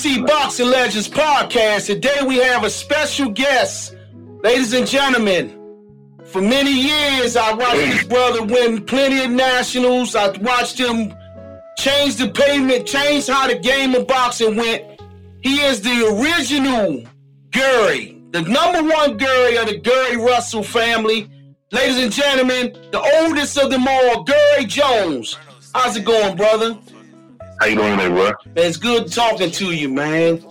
DC Boxing Legends podcast. Today we have a special guest. Ladies and gentlemen, for many years I watched this brother win plenty of nationals. I watched him change the pavement, change how the game of boxing went. He is the original Gary, the number one Gary of the Gary Russell family. Ladies and gentlemen, the oldest of them all, Gary Jones. How's it going, brother? How you doing today, bro? It's good talking to you, man.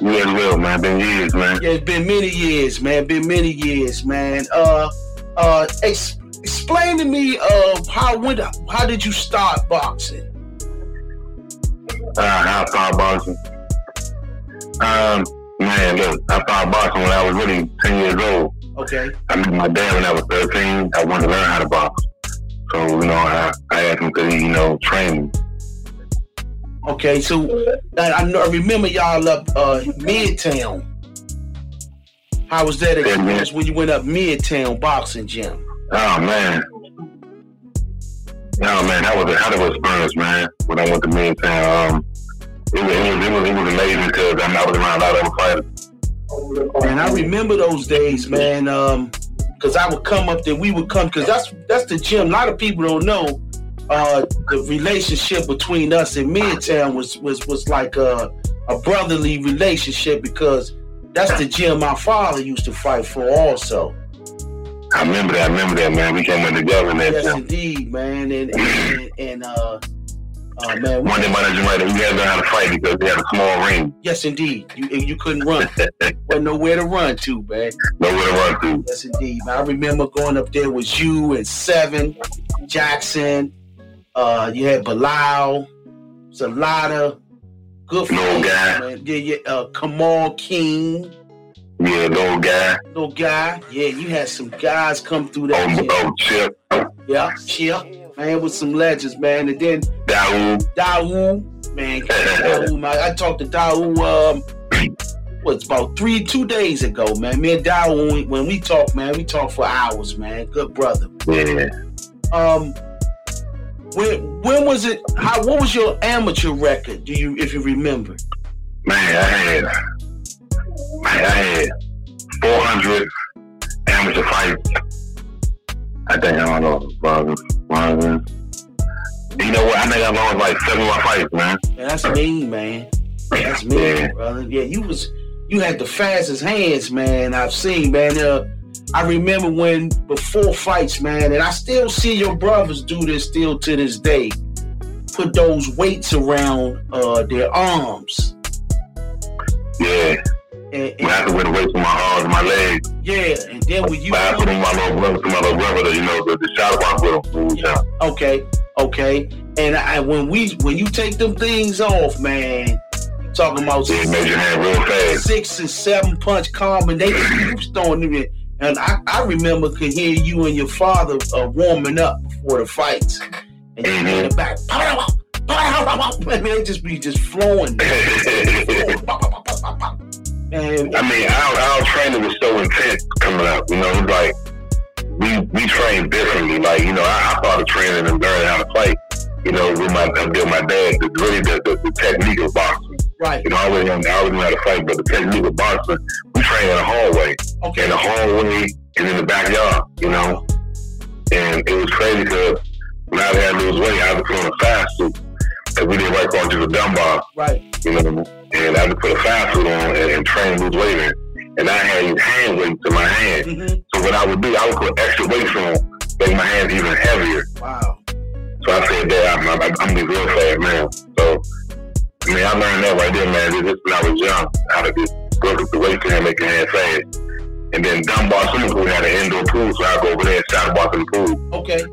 You as well, man. Been years, man. Yeah, it's been many years, man. Been many years, man. Uh, uh, ex- explain to me, uh, how when, how did you start boxing? Uh, I started boxing. Um, man, look, I started boxing when I was really ten years old. Okay. I met my dad when I was thirteen. I wanted to learn how to box, so you know, I, I asked him to, you know, train me. Okay, so I, I remember y'all up uh, Midtown. How was that experience when you went up Midtown boxing gym? Oh man. Oh man, that was a hell of an experience, man. When I went to Midtown, um, it was, it was it was it was amazing because I, mean, I was around a lot of other fighters. And I remember those days, man. Um, cause I would come up there, we would come, cause that's that's the gym. A lot of people don't know. Uh, the relationship between us and Midtown was was was like a, a brotherly relationship because that's the gym my father used to fight for, also. I remember that. I remember that, man. We came in together and Yes, everything. indeed, man. And and, and uh, uh, man, we- One day, my legend right, we had to how to fight because we had a small ring. yes, indeed, you you couldn't run, wasn't nowhere to run to, man. Nowhere to run to. Yes, indeed. Man, I remember going up there with you and Seven, Jackson. Uh, you had Bilal. It's a lot of good fights, guy. man. Yeah, yeah. Uh, Kamal King, Yeah, little guy. little guy. Yeah, you had some guys come through that. Oh, oh Chip. Yeah, Chip, man, with some legends, man. And then Daoud. Dawu, man, Dawu, man. I talked to Dawu, um, what's about three, two days ago, man. Me and Dawu, when we, when we talk, man, we talk for hours, man. Good brother. Yeah. Um, when when was it? How what was your amateur record? Do you if you remember? Man, I had, man, I had 400 amateur fights. I think, I don't know, brother. brother. You know what? I think I lost like seven more fights, man. Man, that's mean, man. That's mean, Yeah. brother. Yeah, you was you had the fastest hands, man. I've seen, man. Uh, I remember when before fights, man, and I still see your brothers do this still to this day. Put those weights around uh, their arms. Yeah. And, When I and to win away from my arms and my legs. yeah, and then when you I put on my little brother, to my little brother, you know, the, the shot box with him. Okay, okay. And I, when we when you take them things off, man, talking about Yeah, your hand real fast. six and seven punch combination. You throwing them in. And I, I remember could hear you and your father uh, warming up before the fights. And you in the back. Man, they just be just flowing. Man, I mean, our, our training was so intense coming up. You know, it was like we we trained differently. Like you know, I, I started training and learning how to fight. You know, with my with my dad, the, really the, the, the technique of boxing. Right. You know, I always I always knew how to fight, but the technique of boxing, we train in the hallway, in Okay. the hallway, and in the backyard. You know, and it was crazy because when I had to lose weight, I had to put on a fast suit because we didn't work on just a dumbbell Right. you know, and I would put a fast food on and, and train lose weight in. And I had these hand weights in my hand. hmm So what I would do, I would put extra weights on, make my hands even heavier. Wow. So I said, Dad, I'm, I'm, I'm be real fast now. So, I mean, I learned that right there, man, just when I was young, how to just work up the weight and make your hand fast. And then Dunbar Swimming Pool had an indoor pool, so I'd go over there and shot in the pool. Okay.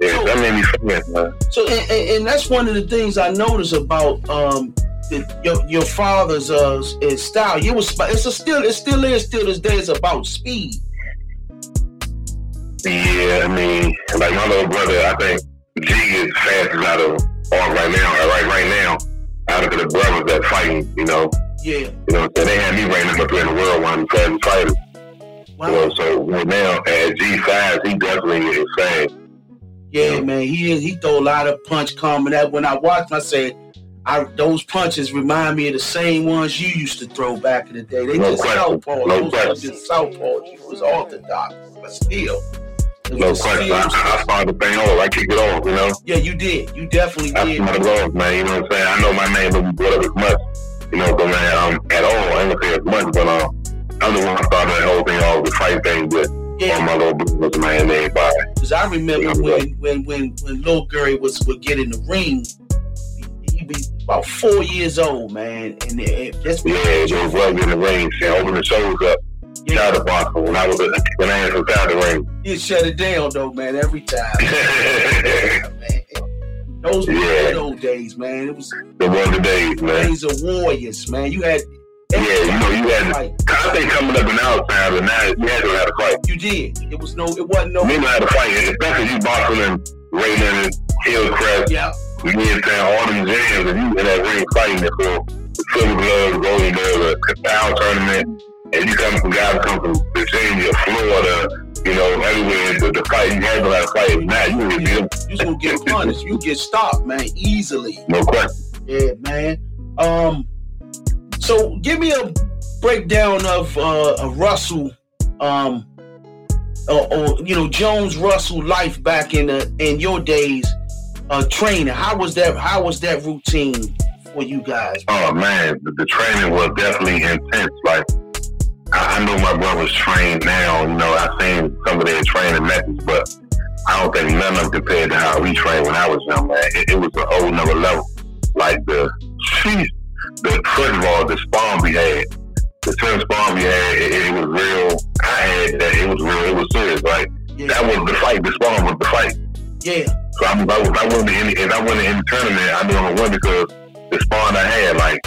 Yeah, that made me famous, man. So, and, and, and that's one of the things I notice about um, the, your your father's uh style. You was it's a still it still is still this day. It's about speed. Yeah, I mean, like my little brother, I think G is fastest out of all right now. Right, right now, out of the brothers that fighting, you know, Yeah. you know, so they had me ranking up there in the world of the fastest fighters. Wow. You know, so right now at G five, he definitely is fast. Yeah, man. He is. He throw a lot of punch coming at. When I watched, him, I said, I those punches remind me of the same ones you used to throw back in the day. They No just question. southpaw. No those was just southpaw. You was orthodox, but still. No question. I, I started the thing off. I kicked it off, you know. yeah, you did. You definitely I did. started it off, man. You know what I'm saying? I know my name doesn't blow up as much, you know, but man, um, at all. I ain't gonna say as much, but um, I'm the one who started that whole thing off, the fight thing with Yeah, my little brothers, man, and everybody. because I remember Yeah, when when when when Lil Gary was would get in the ring, he'd be about four years old, man, and it, it, that's Yeah, it was rubbed in the ring, shit, open the shoulders up, shadow boxing. When I was a, when I was inside the ring. he'd shut it down though, man, every time. man. Those were Yeah. old days, man. It was one of days, man. days of warriors, man. You had Yeah, you know, you had fight. I think coming up in our time, and now you had to have a fight. You did. It was no. It wasn't no. And I had a fight, especially you boxing and Raymond and Hillcrest. Yeah. You know what saying? All them jams, and you in that ring fighting it for the Silver Gloves, Golden Gloves, the Power Tournament, and you come from guys come from Virginia, Florida, you know, everywhere. The, the fight, you have a fight. Now you beat them, You gonna get punished. You get stopped, man, easily. no question. Yeah, man. Um. So give me a breakdown of uh, a Russell, um, or, or you know Jones Russell life back in the in your days, uh, training. How was that? How was that routine for you guys? Oh man, the, the training was definitely intense. I, I know my brothers train now. You know, I've seen some of their training methods, but I don't think none of them compared to how we trained when I was young. Man, it, it was a whole nother level. Like the, sheesh, the first of all, the spawn we had, the ten spawn we had, it, it was real. I had that. It was real. It was serious. Like Yeah, that was the fight. The spawn was the fight. yeah, So I, I went to any, if I went in the tournament, I knew I'm gonna win because the spawn I had, like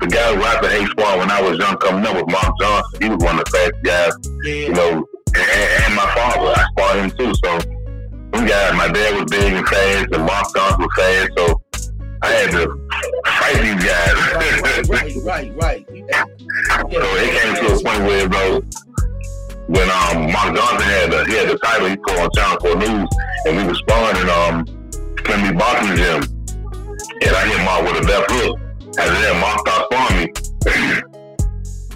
the guy the A spawn when I was young coming up with Mark Johnson, he was one of the fastest guys, you know, and, and my father, I spawned him too. So them guys, my dad was big and fast, and Mark Johnson was fast, so I had to fight these guys. right, right, right, right. Yeah. So it came to a point where, bro, when um Mark Johnson had the he had the title, he put on Channel 4 News, and we was sparring in um Clemmy Boxing Gym, and I hit Mark with a left hook. After that, Mark started sparring me.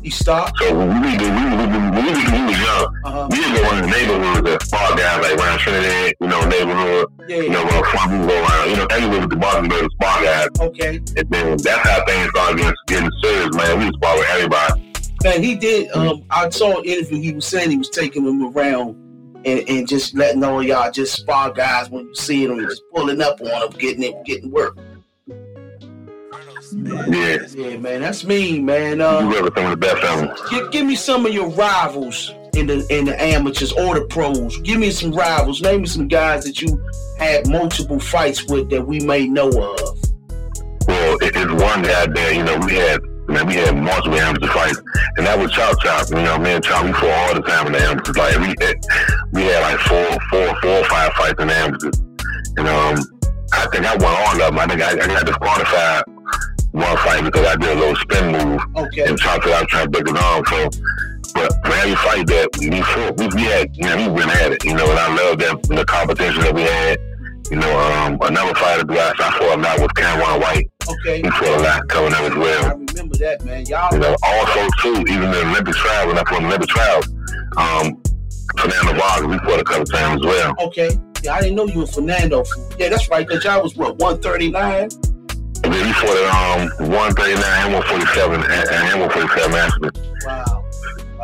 He stopped. so when we we, we, we, we, we, was young. Uh-huh. We would go in the neighborhood that spar guys like around Trinidad, you know, neighborhood, Yeah. you know, front, we go around, you know, everywhere with the boxing bird spar guys. Okay. And then that's how things started getting, getting serious, man. We was with everybody. Man, he did. Um, I saw an interview. He was saying he was taking them around and, and just letting all y'all just spar guys when you see them, just pulling up on them, getting it, getting work. Yeah. Yeah, man, that's me, man. You Uh, some of the best of give, give me some of your rivals in the in the amateurs or the pros. Give me some rivals. Name me some guys that you had multiple fights with that we may know of. Well, it, it's one guy there, you know, we had, man, we had multiple amateur fights, and that was Chop Chop. You know, me and Chop, we fought all the time in the amateurs. Like, we had, we had like four, four, four or five fights in the amateurs. And, um, I think I won all of them. I think I, I got disqualified one fight because I did a little spin move, Okay. and Chop said I was trying to break his arm. So, but for every fight that we fought, we, we had, you know, we went at it, you know, and I love that, the competition that we had. You know, um, another fighter that I fought a lot was Cameron White. Okay. He fought a lot coming up as well. I remember that, man. Y'all. You know, also too, even the Olympic trials, when I fought the Olympic trials, um, Fernando Vargas, we fought a couple times as well. Okay. Yeah, I didn't know you were Fernando. Yeah, that's right. Cause y'all was what 139. And then we fought at um, 139 and 147 and, and 147 Aspen. Wow.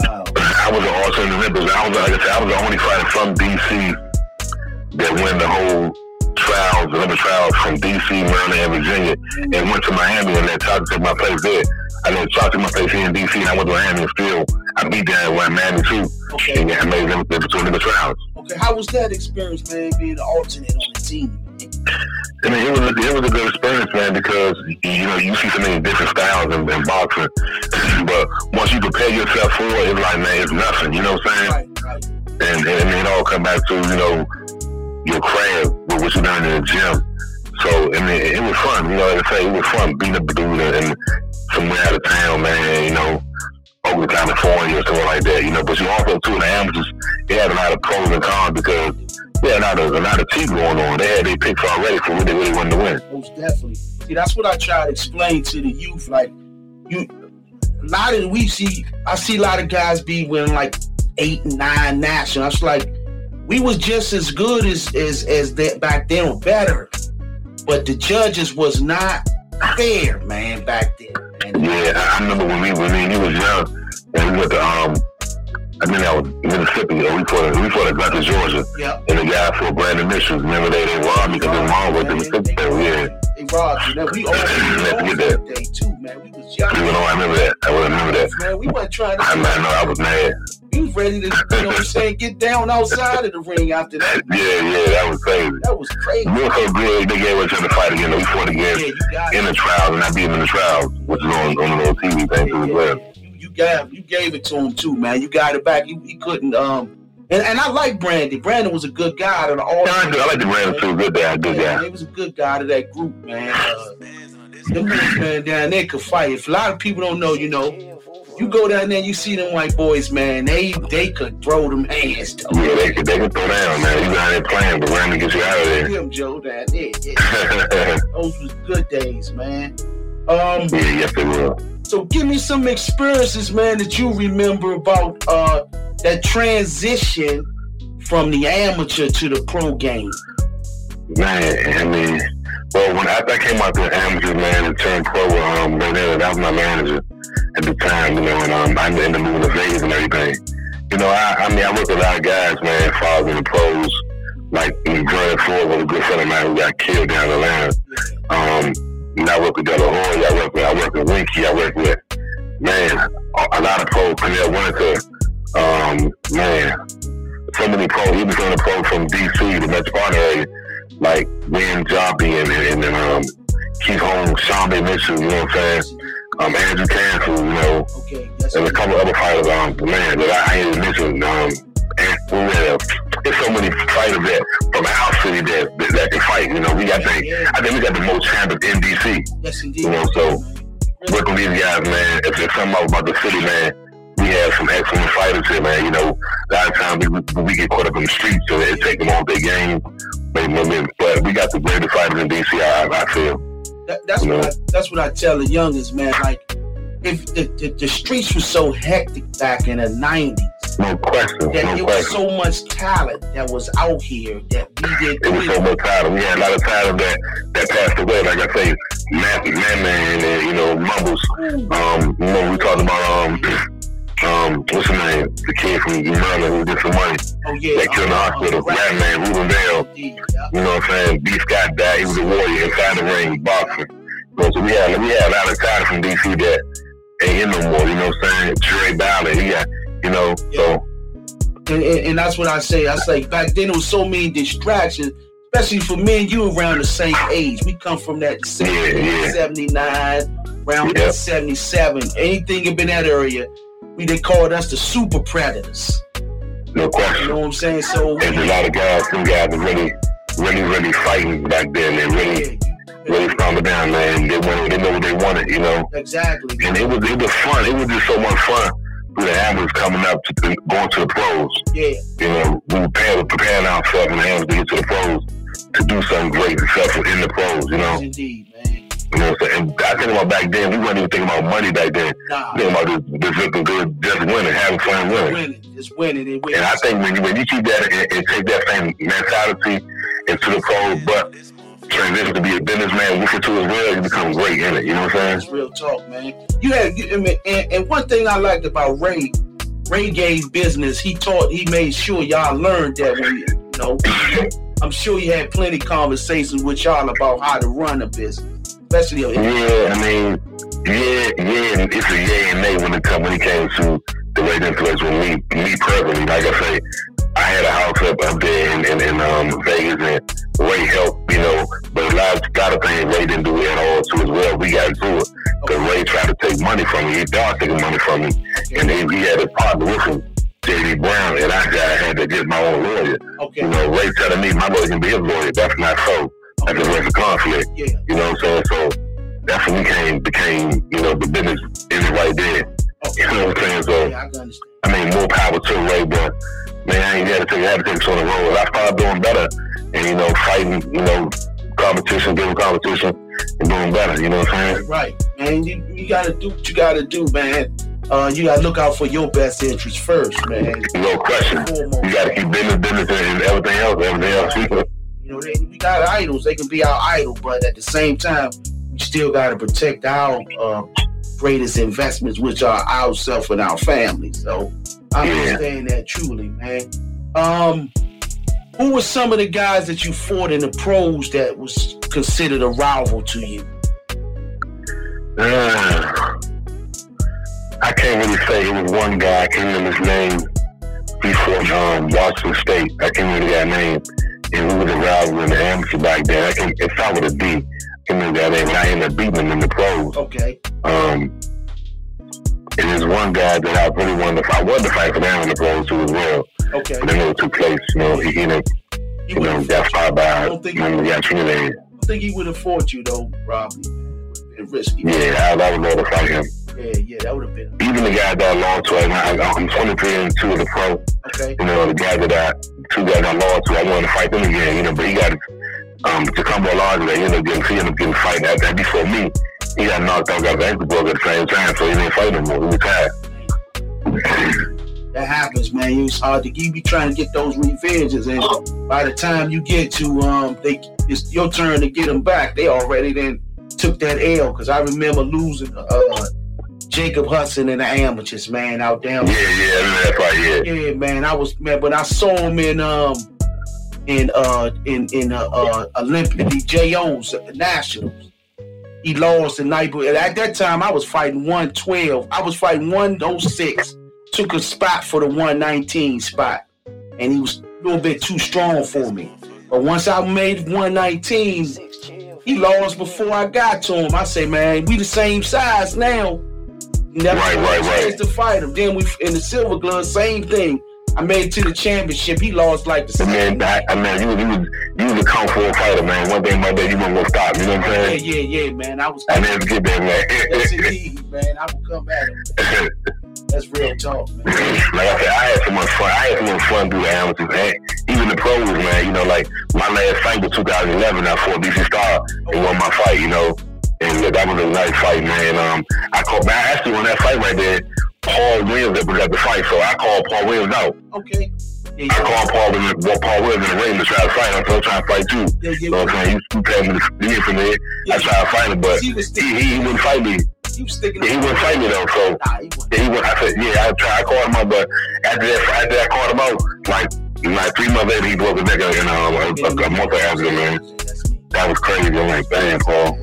Wow. I was in the Olympics. I was, like I said, I was the only fighter from DC that won the whole trials, the Olympic trials from DC, Maryland, and Virginia, and went to Miami and let Chuck take my place there. I let Chuck to my place here in DC, and I went to Miami and still, I beat that in Miami too. Okay. And I made them the two Olympic trials. Okay. How was that experience, man? Being an alternate on the team. I mean, it was a, it was a good experience, man, because you know you see so many different styles in, in boxing, but once you prepare yourself for it, it's like man, it's nothing. You know what I'm saying? Right. Right. And, and, and it all come back to you know your craft, what what you done in the gym. So I mean, it was fun. You know, like I say, it was fun beating up a dude and somewhere out of town, man. You know, Oakland, California, or something like that. You know, but you also too the amateurs, it had a lot of pros and cons because Yeah, now there's a lot of tea going on. They had their picks already for what they really wanted to win. Most definitely. See, that's what I try to explain to the youth. Like, you, a lot of we see, I see a lot of guys be winning like eight, nine national. I was like, we was just as good as as as that back then, or better. But the judges was not fair, man, back then. And yeah, I remember when we when we, was young and we went to um I mean, I was Mississippi, you know, we fought, we fought Atlanta, Georgia. Yep. And the guy for Brandon Mitchell, remember they, they robbed me because his mom was in Mississippi. Yeah. They robbed you. we all had to get that. day too, man. We was young. You know, I remember that. I remember that. Man, we weren't trying to. I, I know, I was mad. He was ready to, you know what I'm saying, get down outside of the ring after that. Yeah, yeah, that was crazy. That was crazy. We were so good, they gave us a fight again. We fought again yeah, in the trials, and I beat him in the trials, which is on, on the little TV thing yeah, as well you gave you gave it to him too, man. You got it back. You, he couldn't. Um, and, and I like Brandon. Brandon was a good guy to all. Yeah, I, I like the Brandon too. Good guy, good guy. He was a good guy to that group, man. Uh, them man down there could fight. If a lot of people don't know, you know, you go down there, and you see them white boys, man. They they could throw them hands. Though. Yeah, they could they could throw down, man. You down there playing, but Brandon gets you out of there. Him, Joe, down there. Yeah. Those was good days, man. Um, yeah, yes, they were. So give me some experiences, man, that you remember about uh, that transition from the amateur to the pro game. Man, I mean, well, when after I came out the amateur, man, and turned pro, um, that was my manager at the time, you know, and um, I'm in the moving to Vegas and everything. You know, I, I mean, I worked with a lot of guys, man, in the pros, like Grant Ford was a good friend of mine who got killed down the line. Um, and I work with De La Hoya, I work with, I work with Winky, I work with, man, a lot of pros, Pernell Winter, um, man, so many pros, even some of the pro from DC, the metropolitan area, like Win Joppy and, and, and um, Keith Holmes, Sharmba Mitchell, you know what I'm saying? Um, Andrew Council, you know, okay, and a couple other fighters, um, man, that I ain't mentioned, um, and there's so many fighters that from our city that, that, that can fight. You know, we got think I think we got the most champions in DC. Yes, indeed. You know, so working with these guys, man. If there's something about the city, man, we have some excellent fighters here, man. You know, a lot of times we, we get caught up in the streets, so it take them all their game. But we got the greatest fighters in DC. I, I feel. That, that's you what I, that's what I tell the youngest man. Like, if the, the, the streets were so hectic back in the '90s, no question. That no question. was so much talent that was out here that we did. It was so much talent. We had a lot of talent that that passed away. Like I say, Matt, Man Man, and you know Mumbles. Um, you know we talked about um. Um, what's his name? The kid from Maryland who did some money. Oh yeah. That killed in the hospital. Uh, Rat Man, Ruben Bell. Yeah. You know what I'm saying? B. Scott died. He was a warrior inside the ring, boxing. So we had we had a lot of talent from DC that ain't in no more. You know what I'm saying? Trey Ballard, he got you know, so. And, and, and, that's what I say. I say back then there was so many distractions, especially for me and you around the same age. We come from that 70, yeah, yeah. 79, around yeah. 77. Anything up in that area, we they called us the super predators. No question. You know what I'm saying? So there's a lot of guys, some guys are really, really, really fighting back then. They really really calm it down, man. They wanted, they know what they wanted, you know. Exactly. And it was it was fun. It was just so much fun the amateurs coming up to going to the pros. Yeah. You know, we were preparing, preparing ourselves and the amateurs to get to the pros to do something great and successful in the pros, you know? Indeed, man. You know what I'm saying? And I think about back then, we weren't even thinking about money back then. Nah. Thinking about just, just looking good, just winning, having fun winning. Winning, just winning and winning. And I think when you, when you keep that and, and take that same mentality into the pros, but transition to be a businessman with it too as well, you become great in it. You know what I'm saying? That's real talk, man. You had, I mean, and, and one thing I liked about Ray, Ray gave business. He taught, he made sure y'all learned that when you, you know. I'm sure he had plenty conversations with y'all about how to run a business, especially. Yeah, I mean, yeah, yeah, it's a yeah and nay when it come when it came to the way influence with me, me personally. Like I say, I had a house up up there in, in, in um, Vegas, and Ray helped, you know. But a lot, of, of things Ray didn't do at all too as well. We got to do it because Ray tried to take money from me. He thought taking money from me, and he, he had a partner with him. J.D. Brown, and I got had to get my own lawyer. Okay. You know, Ray telling me my lawyer can be his lawyer. That's not so. That's a way for conflict. Yeah. You know what I'm saying? So that's when we came became, you know, the business is right there. Okay. You know what I'm saying? So yeah, I, I mean, more power to Ray, but man, I ain't had to take, I had to take sort of role. I started doing better and, you know, fighting, you know, competition, giving competition, and doing better. You know what I'm saying? Right, man. You, you got to do what you got to do, man. Uh, you got to look out for your best interest first, man. No question. You got to keep business, business, and everything else. Everything else. You know, they, we got idols. They can be our idol, but at the same time, we still got to protect our uh, greatest investments, which are ourselves and our family. So I yeah. understand that truly, man. Um, who were some of the guys that you fought in the pros that was considered a rival to you? Uh, I can't really say. It was one guy. I can't remember his name. He fought um, Washington State. I can't remember that name. And we was a rival in the amateur back then. I can it started with a D. I can't remember that name. And I ended up beating him in the pros. Okay. Um, and there's one guy that I really wanted to fight. I wanted to fight for the pros too as well. Okay. But then it was took place. You know, he ended you know, got fired by. I don't think he, got I don't think he would have fought you though, Robbie. Been risky. Yeah, I, I would love to fight him. Yeah, yeah, that would have been. Even the guy that I lost to, I, I'm 23 and two of the pro. Okay. You know, the guy that I, two guys I lost to, I wanted to fight them again. You know, but he got um, Tacumbo Large that ended up getting, he ended up getting fight that, that before me. He got knocked out, got the ankle broke at the same time, so he didn't fight no more. He retired. that happens, man. It's hard to you be trying to get those revenges, and by the time you get to um, they it's your turn to get them back. They already then took that L because I remember losing uh, Jacob Hudson in the amateurs, man, out there. Yeah, yeah, that's right. Yeah, yeah, man. I was man, but I saw him in um in uh in in uh, uh Olympic the JOs nationals. He lost the night, but at that time I was fighting 112. I was fighting 106 took a spot for the 119 spot, and he was a little bit too strong for me. But once I made 119, he lost before I got to him. I say, man, we the same size now. Never right, right, right. to fight him. Then we in the silver glove, same thing. I made it to the championship. He lost like the same. Man, I, I mean, you was, you was you was a kung fu fighter, man. One thing my day, you weren't gonna stop. You know what I'm saying? Yeah, yeah, yeah, man. I was. I never get that, man. yes, indeed, man. I will come at him. That's real talk, man. Like I said, I had so much fun. I had so much fun through the amateurs, man. Even the pros, man. You know, like my last fight was 2011. I fought DC Star and won my fight. You know, and that was a nice fight, man. Um, I called. Man, I actually won that fight right there. Paul Williams that was at the fight, so I called Paul Williams out. Okay. Yeah, I called Paul Williams, the, Paul Williams in the ring to try to fight him, so I trying to fight too. Yeah, yeah, you know what I'm saying? He passed me the knee from there. Yeah, I tried to fight him, but he, he, he wouldn't fight me. He was sticking. Yeah, he wouldn't fight me though. So nah, he, yeah, he went. I said, yeah, I tried. I called him out, but after that, after I called him out, like like three months later, he broke his neck. You know, a, a, a month after, man. That was crazy. I'm like, damn, Paul.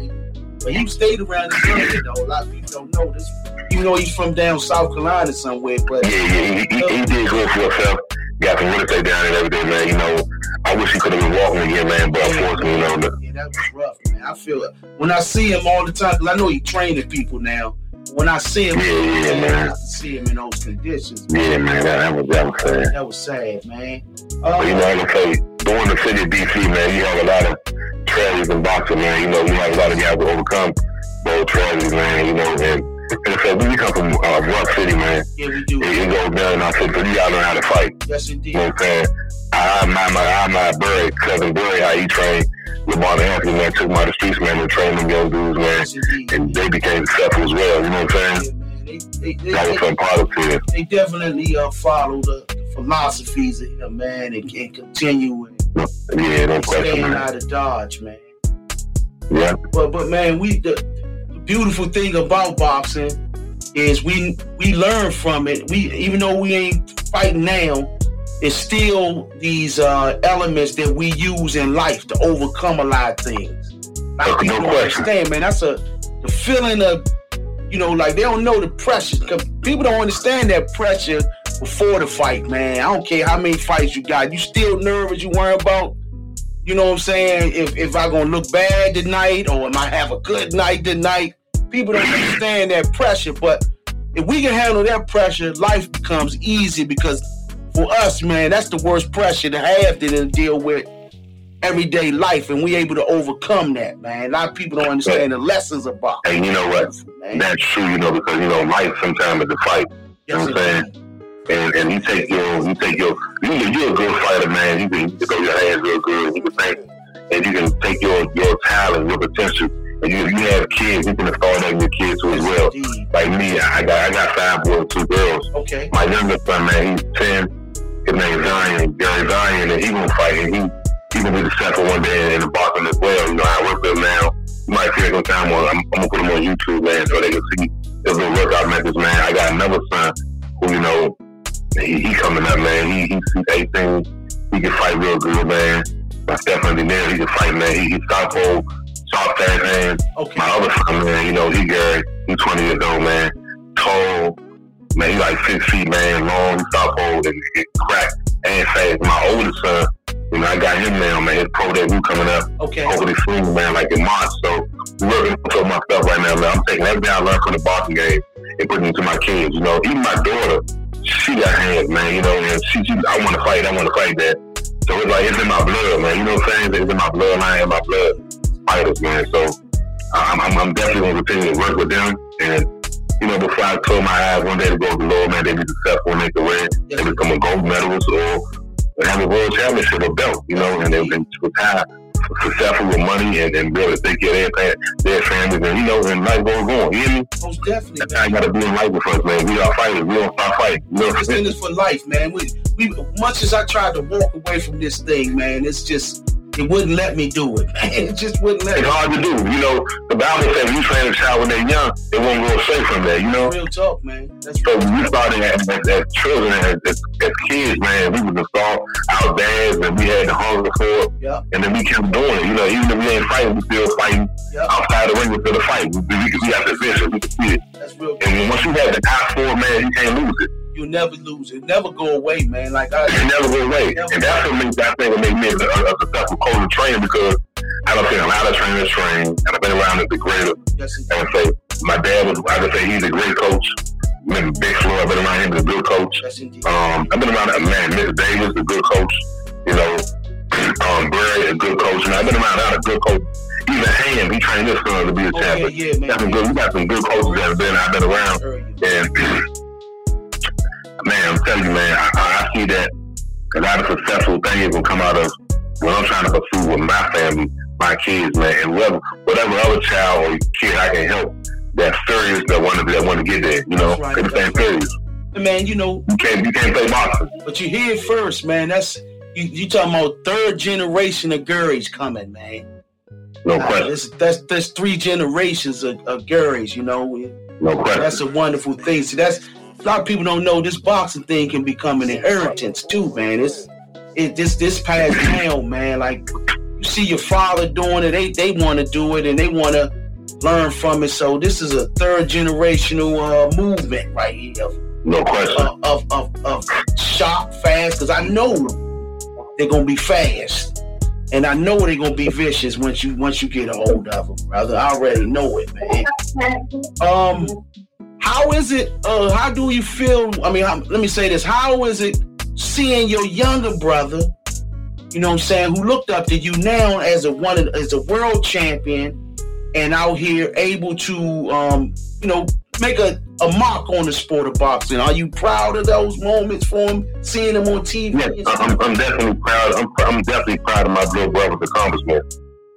But he stayed around the area though. A lot of people don't know this. Even though he's from down South Carolina somewhere, but yeah, yeah, he, he, he did good for himself. Got some real estate down and everything, man. You know, I wish he could have been walking again, man. But unfortunately, you know, yeah, that was rough, man. I feel it when I see him all the time. Cause I know he training people now when I see him, yeah, yeah, man. I see him in those conditions. Yeah, man, that, that was that was sad. That was sad, man. Uh, but, you know, like I say, going to city of DC, man, you have a lot of tragedies in boxing, man. You know, you have a lot of guys to overcome those tragedies, man. You know, and and so we come from uh, rough city, man. Yeah, we do. It, it goes down in our city, but you gotta learn how to fight. Yes, indeed. You know what I'm saying? I, I'm not, I'm not Burry, cousin Burry, how he trained. LeBron Anthony, man, took him out of the streets, man, and trained them young dudes, man. Yes, and they became successful as well, you know what I'm saying? Yeah, they, they, that was some positive. They definitely uh, follow the, the philosophies of him, man, and, and continue and yeah, no question, staying out of Dodge, man. Yeah. But but man, we the, the beautiful thing about boxing is we we learn from it. We even though we ain't fighting now, it's still these uh, elements that we use in life to overcome a lot of things. Like people don't understand, man. That's a the feeling of you know, like they don't know the pressure. Cause people don't understand that pressure before the fight, man. I don't care how many fights you got. You still nervous, you worry about, you know what I'm saying, if, if I gonna look bad tonight or am I have a good night tonight. People don't understand that pressure, but if we can handle that pressure, life becomes easy because for us, man, that's the worst pressure to have to deal with everyday life, and we able to overcome that, man. A lot of people don't understand the lessons about. And you know what? Man. That's true, you know, because you know life sometimes is a fight. You know what I'm saying? And, and you take your you take your you you're a good fighter, man. You can, you can throw your hands real good. You can think, and you can take your your talent, your potential. And you, you have kids, you can install that in your kids too as well. Like me, I got I got five boys, two girls. Okay. My youngest son, man, he's ten. His name's Zion, Gary Zion, and he gonna fight. And he he gonna be successful one day in the boxing as well. You know, I work with him now. You might see it sometime on. I'm, I'm gonna put him on YouTube, man, so they can see his little workout methods, man. I got another son who, you know, he, he coming up, man. He, he's 18. He can fight real good, man. My Stephanie there, he can fight, man. He, he's southpaw, soft ass hands. Okay. My other son, man, you know, he Gary, he's 20 years old, man. Tall, man, he like six feet, man, long, southpaw, and he crack and fast. My oldest son, you know, I got him now, man. His pro debut coming up Okay. hopefully soon, man, like in March. So working my stuff right now, man. I'm taking everything I learned from the boxing game and putting it to my kids. You know, even my daughter, she got hands, man. You know, and she, she I want to fight, I want to fight that. So it's like it's in my blood, man. You know what I'm saying? It's in my bloodline, in my blood fighters, man. So I'm, I'm, I'm definitely gonna continue to work with them. And you know, before I close my eyes one day to go to the Lord, man, they be successful in their career. They become a gold medalist or have a world championship or belt, you know, and they've been retire successful with money and, and be able to take care of their, their families and, you know, and life goes on. You hear me? Most definitely, That's man. how you gotta be in life with us, man. We are fighters. We don't stop fighting. You know what I'm This thing is for life, man. We, we, much as I tried to walk away from this thing, man, it's just it wouldn't let me do it, man. It just wouldn't let It's me. hard to do. You know, the Bible says if you train a child when they're young, they won't go astray from that, you know? Real talk, man. That's So we started as, as, as children, as, as, as kids, man, we would install our dads and we had the hunger for it. Yep. And then we kept doing it. You know, even if we ain't fighting, we still fighting Yep. outside the ring until the fight. We, we, we got the vision. We can see it. That's real. And once you have the eye for it, man, you can't lose it. You'll never lose it. Never go away, man. Like I, It never go away. And that's what makes that thing what make me a, a, a successful coach and trainer because I don't think a lot of trainers train, and I've been around as a greater. yes, And say, my dad was, I could say he's a great coach. Been Big Floyd, I've been around him, he's a good coach. yes, indeed. Um, I've been around that man, Miss Davis, a good coach. You know, um, Barry, a good coach. And I've been around a lot of good coaches. Even Ham, he trained his son to be a Oh champion. yeah, man. Got some good, we got some good coaches that have been, I've been around. And man, I'm telling you, man, I, I see that a lot of successful things will come out of what I'm trying to pursue with my family, my kids, man, and whatever, whatever other child or kid I can help that's serious that want to that want to get there. You know, right, everything right. serious. Man, you know, You can't you can't play boxing. but you hear first, man. That's you, you talking about third generation of Gurries coming, man. No Nah, question. that's that's three generations of, of Gurries, you know. No question. That's a wonderful thing. See, that's a lot of people don't know this boxing thing can become an inheritance too, man. It's it this this passed down, man. Like you see your father doing it, they they want to do it and they want to learn from it. So this is a third generational uh, movement right here of No question. of of, of, of sharp, fast. Because I know they're gonna be fast, and I know they're gonna be vicious once you once you get a hold of them, brother. I already know it, man. Um, how is it? Uh, how do you feel? I mean, how, let me say this: How is it seeing your younger brother? You know what I'm saying? Who looked up to you now as a one as a world champion and out here able to, um, you know, make a, a mark on the sport of boxing. Are you proud of those moments for him, seeing him on TV? Yes, I'm, I'm definitely proud. I'm, I'm definitely proud of my little brother's accomplishment.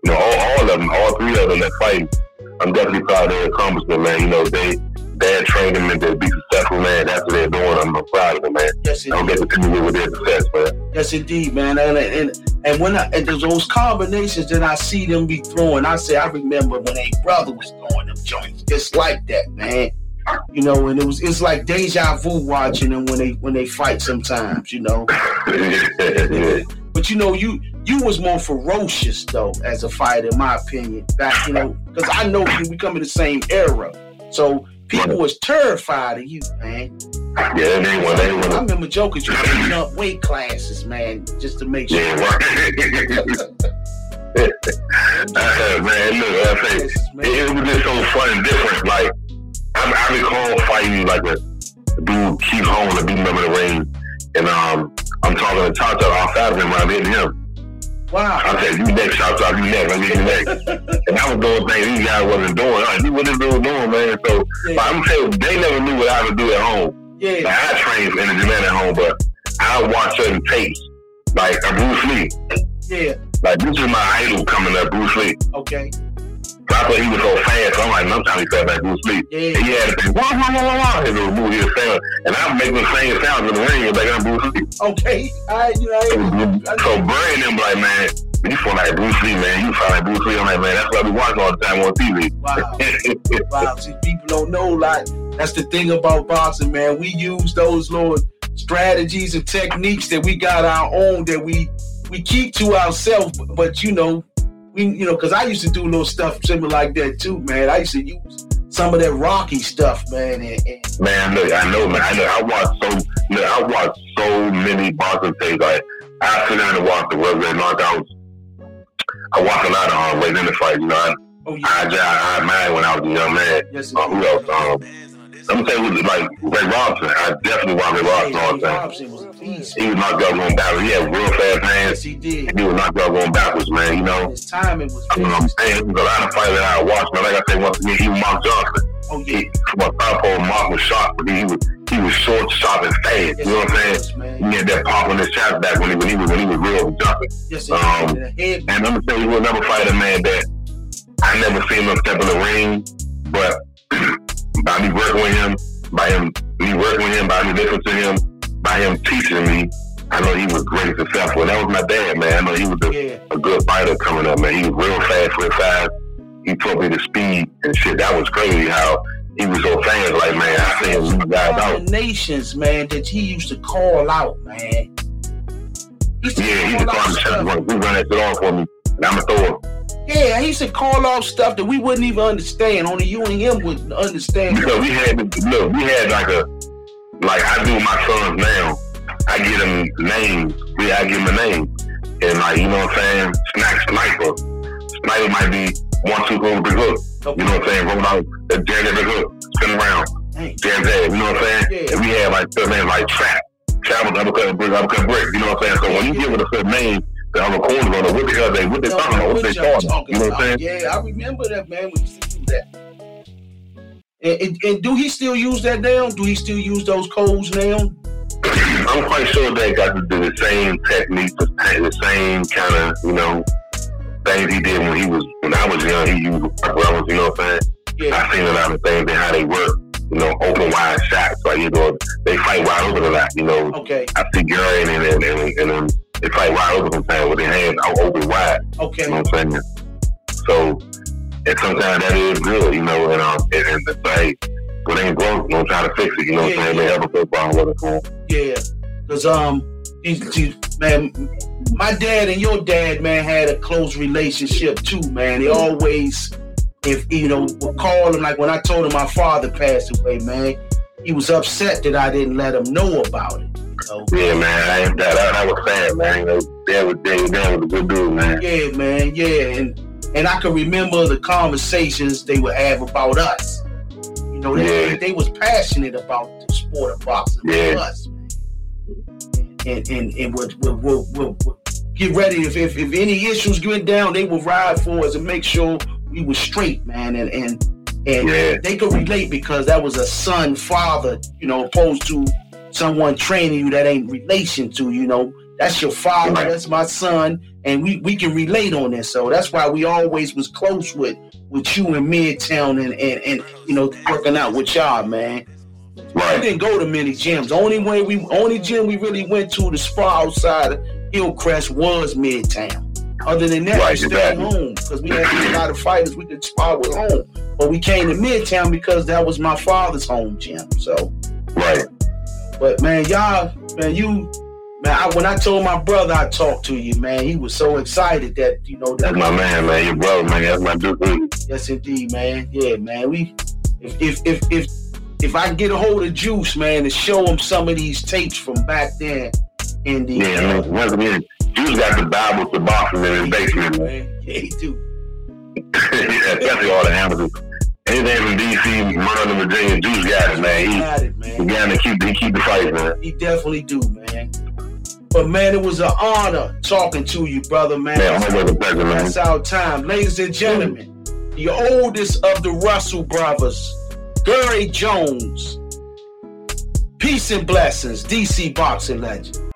You know, all, all of them, all three of them that fight. I'm definitely proud of their accomplishment, man. You know, they dad trained them to be successful, man. That's what they're doing. I'm, proud of them, man. yes, I don't indeed. get to continue with their success, man. yes, indeed, man. And and, and when I, and there's those combinations that I see them be throwing, I say I remember when a brother was throwing them joints just like that, man. You know, and it was it's like deja vu watching them when they when they fight sometimes, you know. yeah. But you know, you you was more ferocious though as a fighter, in my opinion. Back, you know, because I know you we come in the same era, so people was terrified of you, man. Yeah, they want, they were. I remember jokers you putting up weight classes, man, just to make sure. Yeah, right. uh, man, look, I say, it, it was just so fun and different. Like, I, I recall fighting like a, a dude, Keith Holmes, beat him up in the ring, and um, I'm talking to Tata outside of him, I'm hitting him. Wow. I said, "You next, Tata, you next, let me you next." and I was doing things these guys wasn't doing. I knew what this dude doing, man. So, but Yeah, I'm saying they never knew what I would do at home. Yeah. Like, I train in the gym at home, but I watch certain tapes, like a Bruce Lee. Yeah. Like this is my idol coming up, Bruce Lee. Okay. So I thought he was so fast. So I'm like, no time he felt like Bruce Lee. Yeah. And he had to say, wah, wah, wah, wah, wah, and it his sound. And I'm making the same sounds in the ring like I'm Bruce Lee. Okay. I, you know, I, So Brian them like, man, you feel like Bruce Lee, man. You feel like Bruce Lee. I'm like, man, that's what we watch all the time on TV. wow. wow. See, people don't know, like, that's the thing about boxing, man. We use those little strategies and techniques that we got our own that we we keep to ourselves, but you know, we you know, because I used to do little stuff similar like that too, man. I used to use some of that Rocky stuff, man. And, and Man, look, I know, man. I know. I watched so, look, I watch so many boxing tapes. Like, I sit down and watch the Red Red Knockouts. I watch a lot of um, in the fight, You know, I, oh yeah, I, I, I admired when I was a young man. yes, Uh, who else? Um, I'm gonna tell you, like Ray Robinson. I definitely watch Ray Robinson all the time. Robinson was a beast. He was knocked out going backwards. He had real fast hands. Yes, he did. He was knocked out going backwards, man. You know. His timing was. I mean, I'm saying there's a lot of fighters that I watched, man. Like I said, once again, he was Mark Johnson. Oh yeah. He, a southpaw, Mark was sharp, but he was he was short, sharp, and fast. Yes, You know what I'm saying? man. He had that pop on his chest back when he when he was when he was real jumping. Yes, he Um. And the head And I'm gonna tell you another fighter, man, that I never seen him step in the ring, but by me working with him, by him me working with him, by me listening to him, by him teaching me, I know he was great successful. And that was my dad, man. I know he was a, Yeah. a good fighter coming up, man. He was real fast for his size. He taught me the speed and shit. That was crazy how he was so fast. Like, man, I seen him guys out. combinations, man, that he used to call out, man. He used to Yeah, he call out to stuff. run, he run that shit off for me. And I'm going to throw. Yeah, he to call off stuff that we wouldn't even understand. Only you and him would understand. Because we had look, we had like a like I do with my sons now. I give them names. We I give them a name, and like you know what I'm saying. Snack sniper. Sniper might be one two with the hook. You know what I'm saying. Roll out at the hook, spin around, jab jab. You know what I'm saying. Yeah. And we had like certain names like trap, trap with uppercut brick, uppercut brick. You know what I'm saying. So when you give it a certain name, the other corners on it, what the hell they what they talking about? What they what y'all? You know what I'm saying. Yeah, I remember that, man. We used to do that. And, and, and do he still use that now? Do he still use those codes now? I'm quite sure they got to do the same technique, the the same kind of, you know, things he did when he was when I was young. He used you know what I'm saying? Yeah. I seen a lot of things and how they work, you know, open wide shots. Like you know, they fight wide open a lot. You know, Okay. I see Gary and and and, and, and um, they fight wide open sometimes with their hands out open wide. Okay. You know what I'm saying? So, and sometimes that is good, you know, and um, and, and it's like, but ain't broke, don't try to fix it. You know what I'm saying? yeah. They have a problem with it. man. Yeah, cause um, these, these, man, my dad and your dad, man, had a close relationship too, man. They always, if you know, would call him like when I told him my father passed away, man. He was upset that I didn't let him know about it. So, Yeah, man, I ain't that, that, that was sad, man. You know, Dad was, Dad was a good dude, man. yeah, man, yeah, and and I can remember the conversations they would have about us. You know, they, Yeah. they was passionate about the sport of boxing Yeah. us. And and and would would, would, would, would get ready if, if if any issues went down, they would ride for us and make sure we were straight, man. And and and Yeah. they could relate because that was a son father, you know, opposed to someone training you that ain't relation to, you know. That's your father, Right. that's my son, and we, we can relate on this. So that's why we always was close with with you in Midtown and, and, and you know working out with y'all, man. right. We didn't go to many gyms. Only way we only gym we really went to the spa outside of Hillcrest was Midtown. Other than that, Right, we stayed home because we had a lot of fighters we could spar with home. But we came to Midtown because that was my father's home gym. So, Right. But man, y'all, man, you, man, I, when I told my brother I talked to you, man, he was so excited that you know That That's that. my man, man. Your brother, man. That's my dude. Yes, indeed, man. Yeah, man. We, if if if if if I get a hold of Juice, man, and show him some of these tapes from back then, in the Yeah, man. Once again, Juice got the Bible to boxing in his basement, man. man. Yeah, he do. Especially all the amateurs. Anything from DC, Maryland, Virginia, Juice got it, man. He He, got it, he man. got to keep, he keep the fight, man. He definitely do, man. But man, it was an honor talking to you, brother, man. Man, a pleasure, man. That's our time. Ladies and gentlemen, the oldest of the Russell brothers, Gary Jones. Peace and blessings, DC boxing legend.